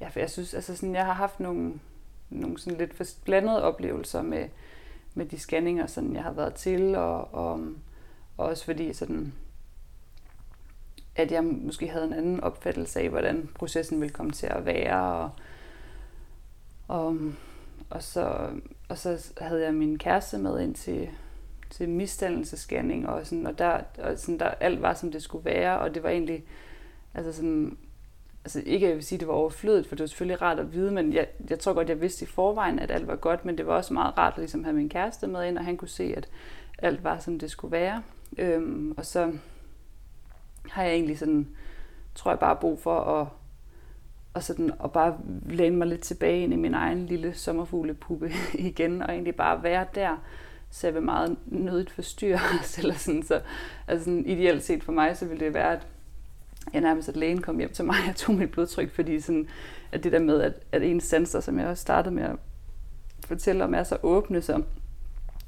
ja, for jeg synes, altså sådan, jeg har haft nogle, nogle sådan lidt blandede oplevelser med, med de scanninger, sådan jeg har været til, og, og, og også fordi sådan, at jeg måske havde en anden opfattelse af, hvordan processen ville komme til at være. Og, og, og, så, og så havde jeg min kæreste med ind til, til misdannelsescanning, og, sådan, og, der, og sådan, der, alt var, som det skulle være, og det var egentlig, altså sådan, altså ikke at jeg vil sige, at det var overflødigt, for det var selvfølgelig rart at vide, men jeg, jeg tror godt, jeg vidste i forvejen, at alt var godt, men det var også meget rart ligesom at ligesom have min kæreste med ind, og han kunne se, at alt var, som det skulle være. Øhm, og så har jeg egentlig sådan, tror jeg bare brug for at, og, sådan, og bare læne mig lidt tilbage ind i min egen lille sommerfuglepuppe [laughs] igen, og egentlig bare være der, så jeg vil meget nødigt forstyrre [laughs] os, eller sådan, så altså sådan, ideelt set for mig, så ville det være, at jeg nærmest at lægen kom hjem til mig og tog mit blodtryk, fordi sådan, at det der med, at, at ens sanser, som jeg også startede med at fortælle om, er så åbne, så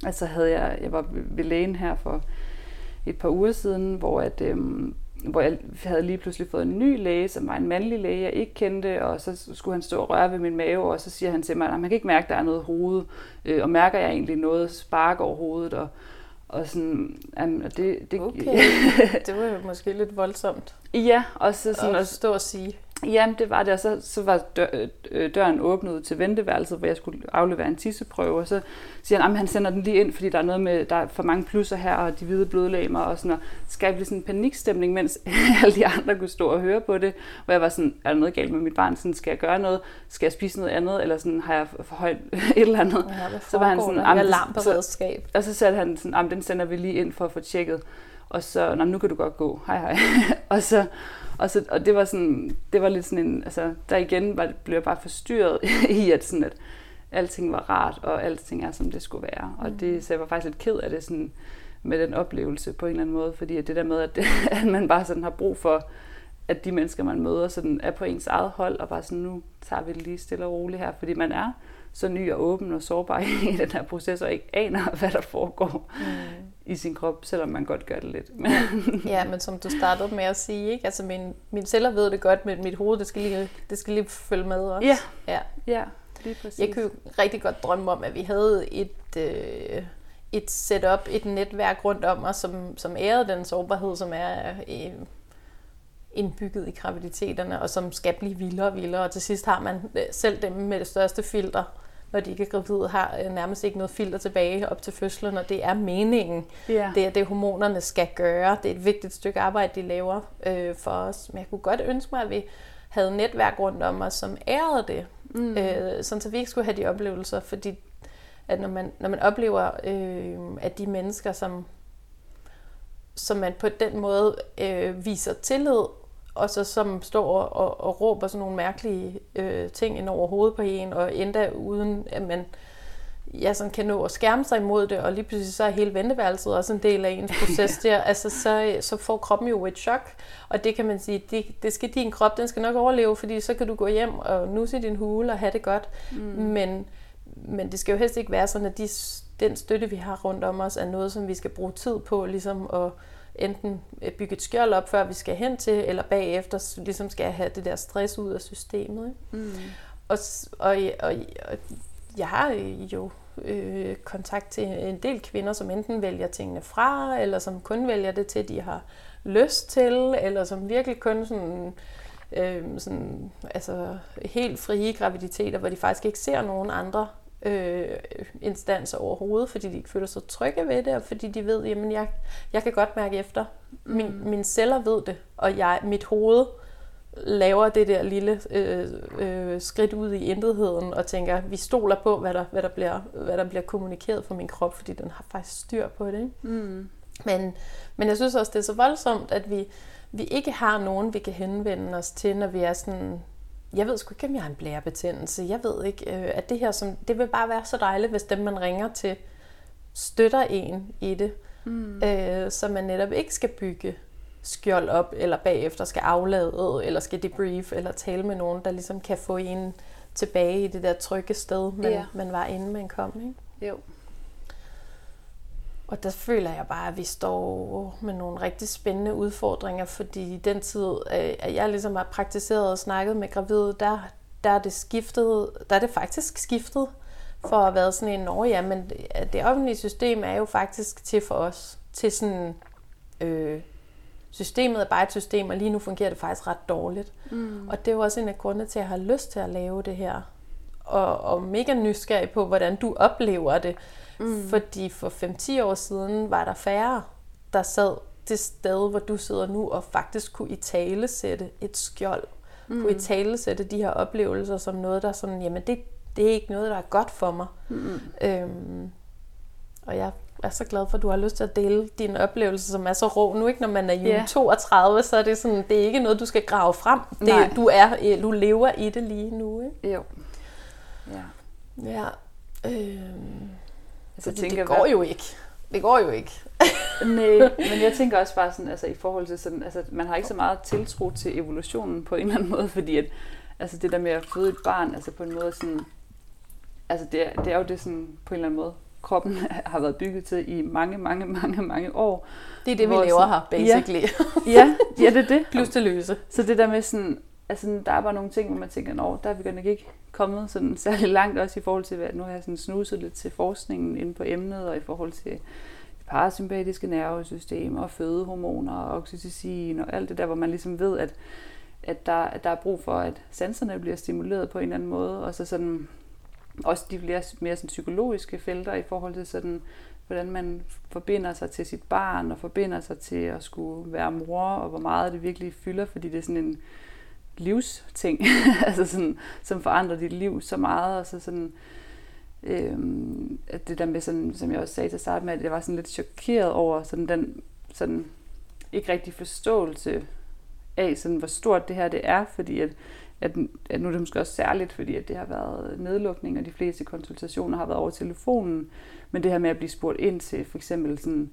altså havde jeg, jeg var ved lægen her for et par uger siden, hvor at, øhm, hvor jeg havde lige pludselig fået en ny læge, som var en mandlig læge, jeg ikke kendte, og så skulle han stå og røre ved min mave, og så siger han til mig, at man kan ikke mærke, at der er noget hoved, øh, og mærker jeg egentlig noget spark over hovedet, og, og sådan, um, det, det, okay, [laughs] det var jo måske lidt voldsomt. Ja, og så sådan at stå og sige. Jamen, det var det, og så, så var dør, øh, døren åbnet til venteværelset, hvor jeg skulle aflevere en tisseprøve, og så siger han, at han sender den lige ind, fordi der er noget med, der er for mange plusser her, og de hvide blodlægmer, og sådan, og skabe sådan en panikstemning, mens [laughs] alle de andre kunne stå og høre på det, hvor jeg var sådan, er der noget galt med mit barn, sådan, skal jeg gøre noget, skal jeg spise noget andet, eller sådan, har jeg for højt [laughs] et eller andet. Ja, så var han sådan, alarmberedskab. Og så satte han sådan, den sender vi lige ind for at få tjekket, og så, nu kan du godt gå, hej hej. [laughs] og så, og, så, og det var sådan, det var lidt sådan en, altså der igen var, blev jeg bare forstyrret [laughs] i, at sådan, at alting var rart, og alting er, som det skulle være. Og det, så jeg var faktisk lidt ked af det sådan, med den oplevelse på en eller anden måde, fordi at det der med, at, det, [laughs] at man bare sådan har brug for, at de mennesker, man møder, sådan er på ens eget hold, og bare sådan, nu tager vi det lige stille og roligt her, fordi man er så ny og åben og sårbar [laughs] i den her proces, og ikke aner, hvad der foregår mm. I sin krop, selvom man godt gør det lidt. ja, men som du startede med at sige, ikke? Altså min, min celler ved det godt, men mit hoved, det skal lige, det skal lige følge med også. Ja, ja. ja lige præcis. Jeg kunne jo rigtig godt drømme om, at vi havde et, øh, et setup, et netværk rundt om os, som, som ærede den sårbarhed, som er øh, indbygget i graviditeterne, og som skal blive vildere og vildere. Og til sidst har man øh, selv dem med det største filter, når de ikke er gravide, har øh, nærmest ikke noget filter tilbage op til fødslen, og det er meningen. Ja. Det er det, hormonerne skal gøre. Det er et vigtigt stykke arbejde, de laver øh, for os. Men jeg kunne godt ønske mig, at vi havde netværk rundt om os, som ærede det. Mm. Øh, sådan så vi ikke skulle have de oplevelser, fordi at når man, når man oplever, øh, at de mennesker, som, som man på den måde øh, viser tillid og så som står og, og råber sådan nogle mærkelige øh, ting ind over hovedet på en, og endda uden at man ja, sådan kan nå at skærme sig imod det, og lige pludselig så er hele venteværelset også en del af ens [laughs] proces der, altså så, så får kroppen jo et chok, og det kan man sige, det, det skal din krop, den skal nok overleve, fordi så kan du gå hjem og nusse i din hule og have det godt, mm. men, men det skal jo helst ikke være sådan, at de, den støtte, vi har rundt om os, er noget, som vi skal bruge tid på, ligesom at enten bygge et skjold op, før vi skal hen til, eller bagefter ligesom skal have det der stress ud af systemet. Ikke? Mm. Og, og, og, og jeg har jo øh, kontakt til en del kvinder, som enten vælger tingene fra, eller som kun vælger det til, de har lyst til, eller som virkelig kun sådan, øh, sådan altså helt frie graviditeter, hvor de faktisk ikke ser nogen andre øh, instanser overhovedet, fordi de ikke føler sig trygge ved det, og fordi de ved, jamen jeg, jeg kan godt mærke efter. Min, mm. Mine celler ved det, og jeg, mit hoved laver det der lille øh, øh, skridt ud i intetheden og tænker, vi stoler på, hvad der, hvad der, bliver, hvad der bliver kommunikeret for min krop, fordi den har faktisk styr på det. Ikke? Mm. Men, men jeg synes også, det er så voldsomt, at vi, vi ikke har nogen, vi kan henvende os til, når vi er sådan jeg ved sgu ikke, om jeg har en blærebetændelse. Jeg ved ikke, øh, at det her, som, det vil bare være så dejligt, hvis dem, man ringer til, støtter en i det. Mm. Øh, så man netop ikke skal bygge skjold op, eller bagefter skal aflade, eller skal debrief, eller tale med nogen, der ligesom kan få en tilbage i det der trygge sted, man, ja. man var inden man kom. Ikke? Jo. Og der føler jeg bare, at vi står med nogle rigtig spændende udfordringer, fordi i den tid, øh, at jeg ligesom har praktiseret og snakket med gravide, der, der er det skiftet, der er det faktisk skiftet for at være sådan en, år, ja, men det offentlige system er jo faktisk til for os, til sådan, øh, systemet er bare et system, og lige nu fungerer det faktisk ret dårligt. Mm. Og det er jo også en af grundene til, at jeg har lyst til at lave det her. Og, og mega nysgerrig på, hvordan du oplever det. Mm. Fordi for 5-10 år siden var der færre, der sad det sted, hvor du sidder nu, og faktisk kunne i tale sætte et skjold. Mm. Kunne i tale sætte de her oplevelser som noget, der sådan, jamen det, det er ikke noget, der er godt for mig. Mm. Øhm, og jeg er så glad for, at du har lyst til at dele din oplevelse, som er så rå. Nu ikke, når man er i yeah. 32, så er det sådan, det er ikke noget, du skal grave frem. Det, du, er, du lever i det lige nu. Ikke? Jo. Ja. Ja. Øh, altså, det, tænker, det går hvad... jo ikke. Det går jo ikke. [laughs] Nej, [laughs] men jeg tænker også bare sådan, altså i forhold til sådan, altså man har ikke så meget tiltro til evolutionen på en eller anden måde, fordi at, altså det der med at føde et barn, altså på en måde sådan, altså det er, det er jo det sådan på en eller anden måde, kroppen [laughs] har været bygget til i mange, mange, mange, mange år. Det er det, vi laver her, basically. Ja, ja, ja det er det. Plus det løse. Så det der med sådan, altså der er bare nogle ting, hvor man tænker, at der er vi godt nok ikke kommet sådan særlig langt, også i forhold til, at nu har jeg sådan snuset lidt til forskningen inde på emnet, og i forhold til det parasympatiske nervesystem, og fødehormoner, og oxytocin, og alt det der, hvor man ligesom ved, at, at, der, at der er brug for, at sanserne bliver stimuleret på en eller anden måde, og så sådan også de bliver mere sådan psykologiske felter i forhold til sådan, hvordan man forbinder sig til sit barn, og forbinder sig til at skulle være mor, og hvor meget det virkelig fylder, fordi det er sådan en livsting, [laughs] altså sådan, som forandrer dit liv så meget, og så sådan, øhm, at det der med sådan, som jeg også sagde til start med, at jeg var sådan lidt chokeret over sådan den sådan ikke rigtig forståelse af, sådan, hvor stort det her det er, fordi at at, at nu er det måske også særligt, fordi at det har været nedlukning, og de fleste konsultationer har været over telefonen, men det her med at blive spurgt ind til for eksempel sådan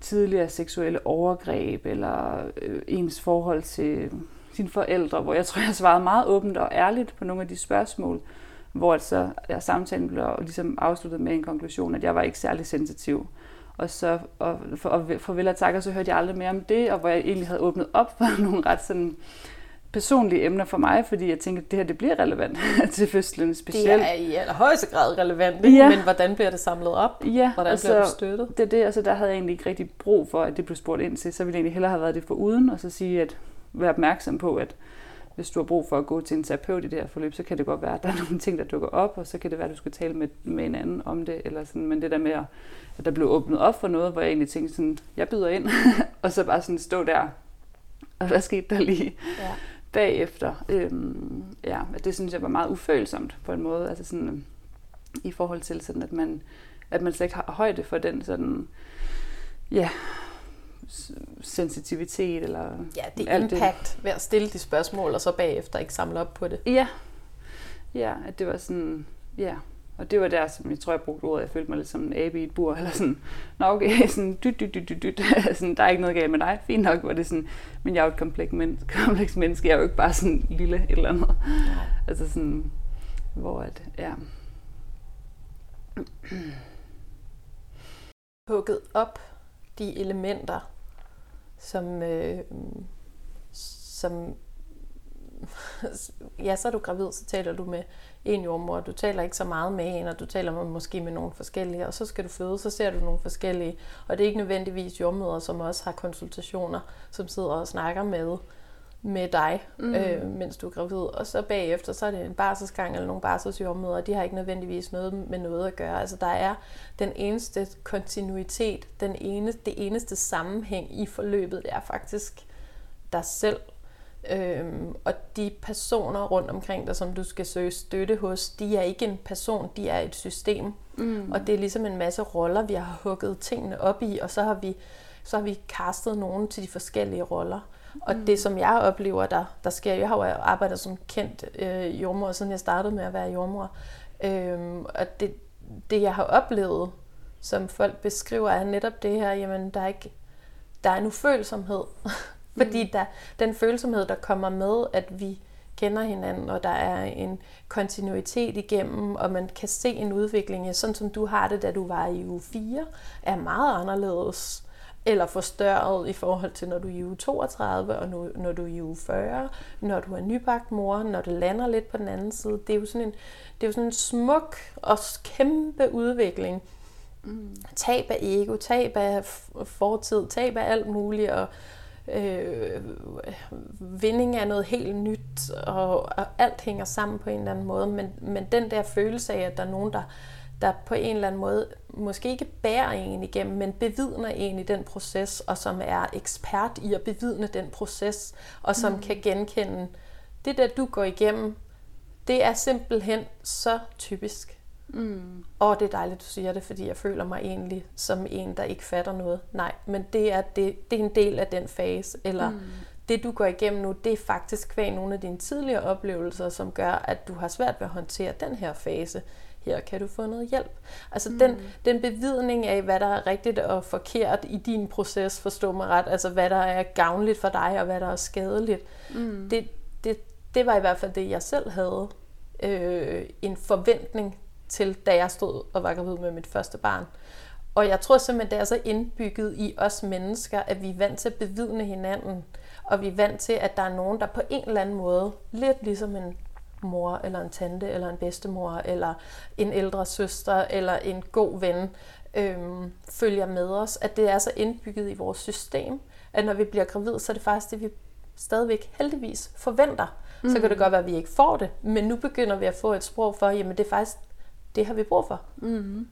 tidligere seksuelle overgreb, eller øh, ens forhold til sine forældre, hvor jeg tror, jeg svarede meget åbent og ærligt på nogle af de spørgsmål, hvor så ja, samtalen blev ligesom afsluttet med en konklusion, at jeg var ikke særlig sensitiv. Og så og for, og for vel og takker, så hørte jeg aldrig mere om det, og hvor jeg egentlig havde åbnet op for [laughs] nogle ret sådan personlige emner for mig, fordi jeg tænker, at det her det bliver relevant [laughs] til fødslen specielt. Det er i allerhøjeste grad relevant, ikke? Ja. men hvordan bliver det samlet op? Ja, hvordan altså, bliver det støttet? Det er det, altså der havde jeg egentlig ikke rigtig brug for, at det blev spurgt ind til, så ville jeg egentlig hellere have været det for uden, og så sige, at være opmærksom på, at hvis du har brug for at gå til en terapeut i det her forløb, så kan det godt være, at der er nogle ting, der dukker op, og så kan det være, at du skal tale med, med en anden om det. Eller sådan. Men det der med, at der blev åbnet op for noget, hvor jeg egentlig tænkte sådan, jeg byder ind, [laughs] og så bare sådan stå der, og hvad skete der lige? Ja bagefter. Øhm, ja, det synes jeg var meget ufølsomt på en måde, altså sådan, i forhold til sådan, at man, at man slet ikke har højde for den sådan, ja, sensitivitet eller Ja, det er impact det. ved at stille de spørgsmål, og så bagefter ikke samle op på det. Ja, ja at det var sådan, ja, og det var der, som jeg tror, jeg brugte ordet, jeg følte mig lidt som en abe i et bur, [laughs] eller sådan, nå okay, [laughs] sådan, dyt, dyt, dyt, dyt, dyt. [laughs] sådan, der er ikke noget galt med dig, fint nok, var det sådan, men jeg er jo et kompleks, men, kompleks menneske, jeg er jo ikke bare sådan lille et eller andet. Ja. Altså sådan, hvor at, ja. Hugget op de elementer, som, øh, som [laughs] ja, så er du gravid, så taler du med en jordmor, du taler ikke så meget med en, og du taler med, måske med nogle forskellige, og så skal du føde, så ser du nogle forskellige, og det er ikke nødvendigvis jordmøder, som også har konsultationer, som sidder og snakker med, med dig, mm. øh, mens du er gravid, og så bagefter, så er det en barselsgang eller nogle barselsjordmøder, de har ikke nødvendigvis noget med noget at gøre, altså der er den eneste kontinuitet, den ene, det eneste sammenhæng i forløbet, det er faktisk dig selv, Øhm, og de personer rundt omkring dig, som du skal søge støtte hos, de er ikke en person, de er et system. Mm. Og det er ligesom en masse roller, vi har hugget tingene op i, og så har vi, så har vi kastet nogen til de forskellige roller. Mm. Og det, som jeg oplever, der, der sker, jeg har jo arbejdet som kendt øh, jordmor, siden jeg startede med at være jordmor. Øhm, og det, det, jeg har oplevet, som folk beskriver, er netop det her, jamen der er ikke, der er en ufølsomhed [laughs] Fordi mm. der, den følsomhed, der kommer med, at vi kender hinanden, og der er en kontinuitet igennem, og man kan se en udvikling, sådan som du har det, da du var i uge 4, er meget anderledes eller forstørret i forhold til, når du er i uge 32, og nu, når du er i uge 40, når du er nybagt mor, når det lander lidt på den anden side. Det er jo sådan en, det er jo sådan en smuk og kæmpe udvikling. Mm. Tab af ego, tab af fortid, tab af alt muligt, og, øh, vinding er noget helt nyt, og, og alt hænger sammen på en eller anden måde, men, men den der følelse af, at der er nogen, der, der på en eller anden måde måske ikke bærer en igennem, men bevidner en i den proces, og som er ekspert i at bevidne den proces, og som mm. kan genkende, det der du går igennem, det er simpelthen så typisk. Mm. Og det er dejligt, du siger det, fordi jeg føler mig egentlig som en, der ikke fatter noget. Nej, men det er, det, det er en del af den fase, eller mm. det du går igennem nu, det er faktisk kvæg nogle af dine tidligere oplevelser, som gør, at du har svært ved at håndtere den her fase her kan du få noget hjælp. Altså mm. den, den bevidning af, hvad der er rigtigt og forkert i din proces, forstå mig ret, altså hvad der er gavnligt for dig og hvad der er skadeligt, mm. det, det, det var i hvert fald det, jeg selv havde øh, en forventning til, da jeg stod og var gravid med mit første barn. Og jeg tror simpelthen, det er så indbygget i os mennesker, at vi er vant til at bevidne hinanden, og vi er vant til, at der er nogen, der på en eller anden måde, lidt ligesom en mor, eller en tante, eller en bedstemor, eller en ældre søster, eller en god ven, øhm, følger med os. At det er så indbygget i vores system, at når vi bliver gravid, så er det faktisk det, vi stadigvæk heldigvis forventer. Mm. Så kan det mm. godt være, at vi ikke får det, men nu begynder vi at få et sprog for, jamen det er faktisk, det har vi brug for. Mm.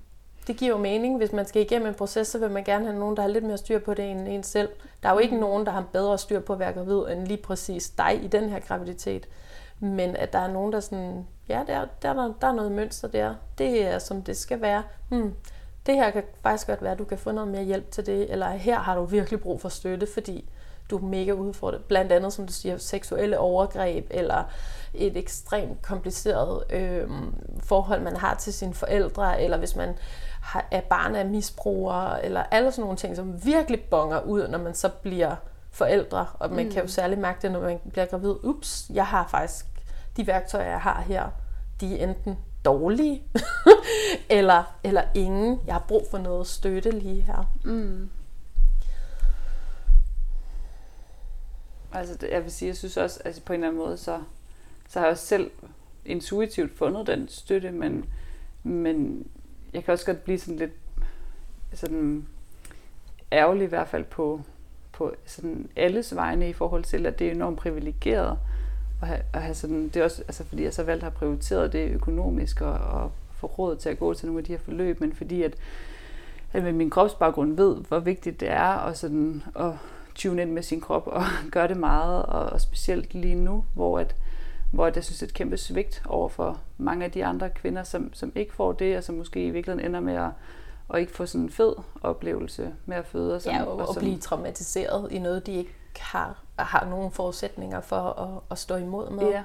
Det giver jo mening, hvis man skal igennem en proces, så vil man gerne have nogen, der har lidt mere styr på det end en selv. Der er jo ikke mm. nogen, der har bedre styr på at være gravid end lige præcis dig i den her graviditet. Men at der er nogen, der sådan, ja, der, der, der, der er noget mønster der. Det er, som det skal være. Hmm, det her kan faktisk godt være, at du kan få noget mere hjælp til det, eller her har du virkelig brug for støtte, fordi du er mega udfordret. Blandt andet, som du siger, seksuelle overgreb, eller et ekstremt kompliceret øh, forhold, man har til sine forældre, eller hvis man har, er barn af misbrugere, eller alle sådan nogle ting, som virkelig bonger ud, når man så bliver forældre, og man mm. kan jo særligt mærke det, når man bliver gravid. Ups, jeg har faktisk de værktøjer, jeg har her, de er enten dårlige, [laughs] eller, eller ingen. Jeg har brug for noget støtte lige her. Mm. Altså, jeg vil sige, jeg synes også, altså på en eller anden måde, så, så har jeg også selv intuitivt fundet den støtte, men, men jeg kan også godt blive sådan lidt sådan ærgerlig i hvert fald på, på sådan alles vegne i forhold til, at det er enormt privilegeret at have, at have sådan, det er også, altså fordi jeg så valgt har prioriteret det økonomisk og, og få råd til at gå til nogle af de her forløb, men fordi at, at med min kropsbaggrund ved, hvor vigtigt det er at, sådan, at tune ind med sin krop og [laughs] gøre det meget, og, og specielt lige nu, hvor at, hvor jeg synes, det er et kæmpe svigt over for mange af de andre kvinder, som, som ikke får det, og som måske i virkeligheden ender med at og ikke få sådan en fed oplevelse med at føde. Og, sådan, ja, og, og, og blive traumatiseret i noget, de ikke har, har nogen forudsætninger for at, at stå imod med. Ja,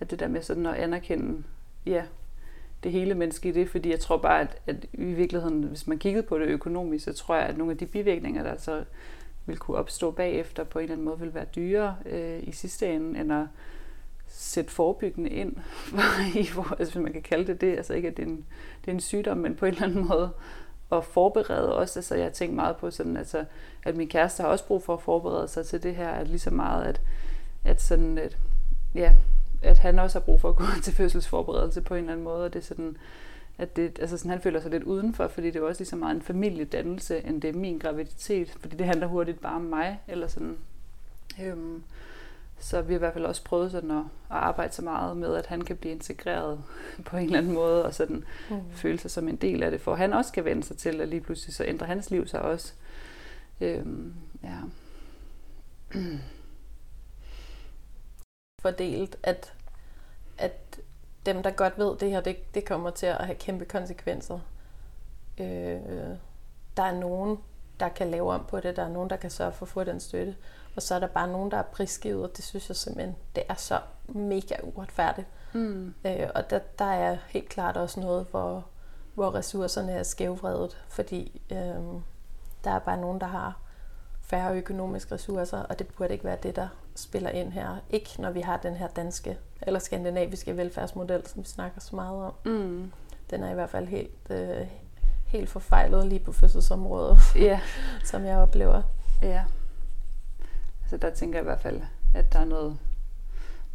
at det der med sådan at anerkende ja, det hele menneske i det, fordi jeg tror bare, at, at i virkeligheden, hvis man kiggede på det økonomisk, så tror jeg, at nogle af de bivirkninger, der så vil kunne opstå bagefter, på en eller anden måde vil være dyrere øh, i sidste ende, end at sætte forebyggende ind, [laughs] i, vores, altså, hvis man kan kalde det det, altså ikke at det er, en, det er en sygdom, men på en eller anden måde at forberede også, altså jeg har tænkt meget på sådan, altså, at min kæreste har også brug for at forberede sig til det her, at lige så meget, at, at sådan, at, ja, at han også har brug for at gå [laughs] til fødselsforberedelse på en eller anden måde, og det er sådan, at det, altså sådan, han føler sig lidt udenfor, fordi det er også lige så meget en familiedannelse, end det er min graviditet, fordi det handler hurtigt bare om mig, eller sådan, øhm, så vi har i hvert fald også prøvet sådan at, at arbejde så meget med, at han kan blive integreret [laughs] på en eller anden måde, og sådan mm. føle sig som en del af det, for han også kan vende sig til, at lige pludselig så ændrer hans liv sig også. Øhm, ja. [clears throat] Fordelt, at, at dem, der godt ved det her, det, det kommer til at have kæmpe konsekvenser. Øh, der er nogen, der kan lave om på det, der er nogen, der kan sørge for at få den støtte. Og så er der bare nogen, der er prisgivet, og det synes jeg simpelthen, det er så mega uretfærdigt. Mm. Øh, og der, der er helt klart også noget, hvor, hvor ressourcerne er skævvredet, fordi øh, der er bare nogen, der har færre økonomiske ressourcer, og det burde ikke være det, der spiller ind her. Ikke når vi har den her danske eller skandinaviske velfærdsmodel, som vi snakker så meget om. Mm. Den er i hvert fald helt, øh, helt forfejlet lige på fødselsområdet, yeah. [laughs] som jeg oplever. Ja. Altså der tænker jeg i hvert fald, at der er noget,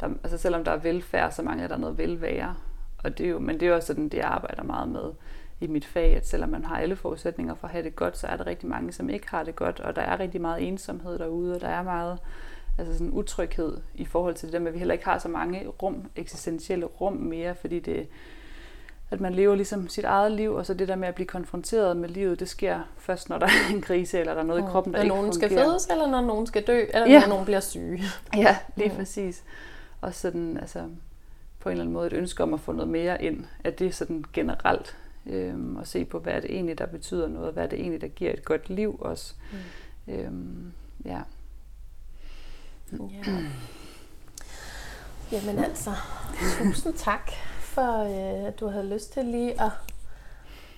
der, altså selvom der er velfærd, så mange er der noget velvære. Og det er jo, men det er jo også sådan, det jeg arbejder meget med i mit fag, at selvom man har alle forudsætninger for at have det godt, så er der rigtig mange, som ikke har det godt, og der er rigtig meget ensomhed derude, og der er meget altså sådan utryghed i forhold til det der med, at vi heller ikke har så mange rum, eksistentielle rum mere, fordi det, at man lever ligesom sit eget liv, og så det der med at blive konfronteret med livet, det sker først, når der er en krise, eller der er noget mm. i kroppen, der når ikke nogen fungerer. skal fødes, eller når nogen skal dø, eller ja. når nogen bliver syge. [laughs] ja, lige mm. præcis. Og sådan, altså, på en eller anden måde et ønske om at få noget mere ind. At det er sådan generelt øhm, at se på, hvad er det egentlig, der betyder noget, hvad er det egentlig, der giver et godt liv også. Mm. Øhm, ja. ja. Jamen altså, tusind tak for, øh, at du havde lyst til lige at,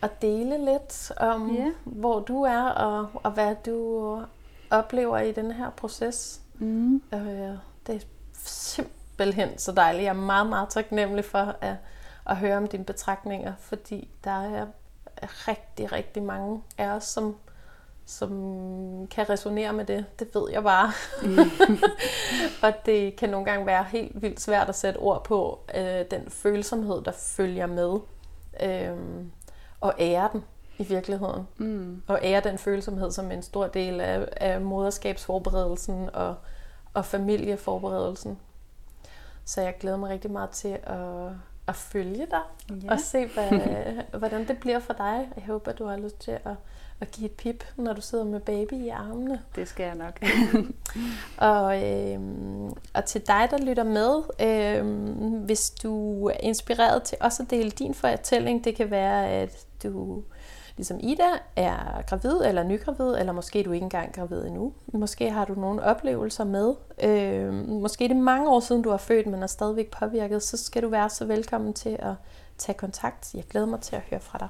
at dele lidt om, yeah. hvor du er, og, og hvad du oplever i den her proces. Mm. Øh, det er simpelthen så dejligt. Jeg er meget, meget taknemmelig for at, at høre om dine betragtninger, fordi der er rigtig, rigtig mange af os, som, som kan resonere med det. Det ved jeg bare. Mm. [laughs] og det kan nogle gange være helt vildt svært at sætte ord på øh, den følsomhed, der følger med. Øh, og ære den i virkeligheden. Mm. Og ære den følsomhed som en stor del af, af moderskabsforberedelsen og, og familieforberedelsen. Så jeg glæder mig rigtig meget til at, at følge dig ja. og se, hvad, [laughs] hvordan det bliver for dig. Jeg håber, du har lyst til at, at give et pip, når du sidder med baby i armene. Det skal jeg nok. [laughs] og, øh, og til dig, der lytter med, øh, hvis du er inspireret til også at dele din fortælling, det kan være, at du ligesom Ida er gravid eller nygravid, eller måske er du ikke engang gravid endnu. Måske har du nogle oplevelser med. Øh, måske er det mange år siden, du har født, men er stadigvæk påvirket, så skal du være så velkommen til at tage kontakt. Jeg glæder mig til at høre fra dig.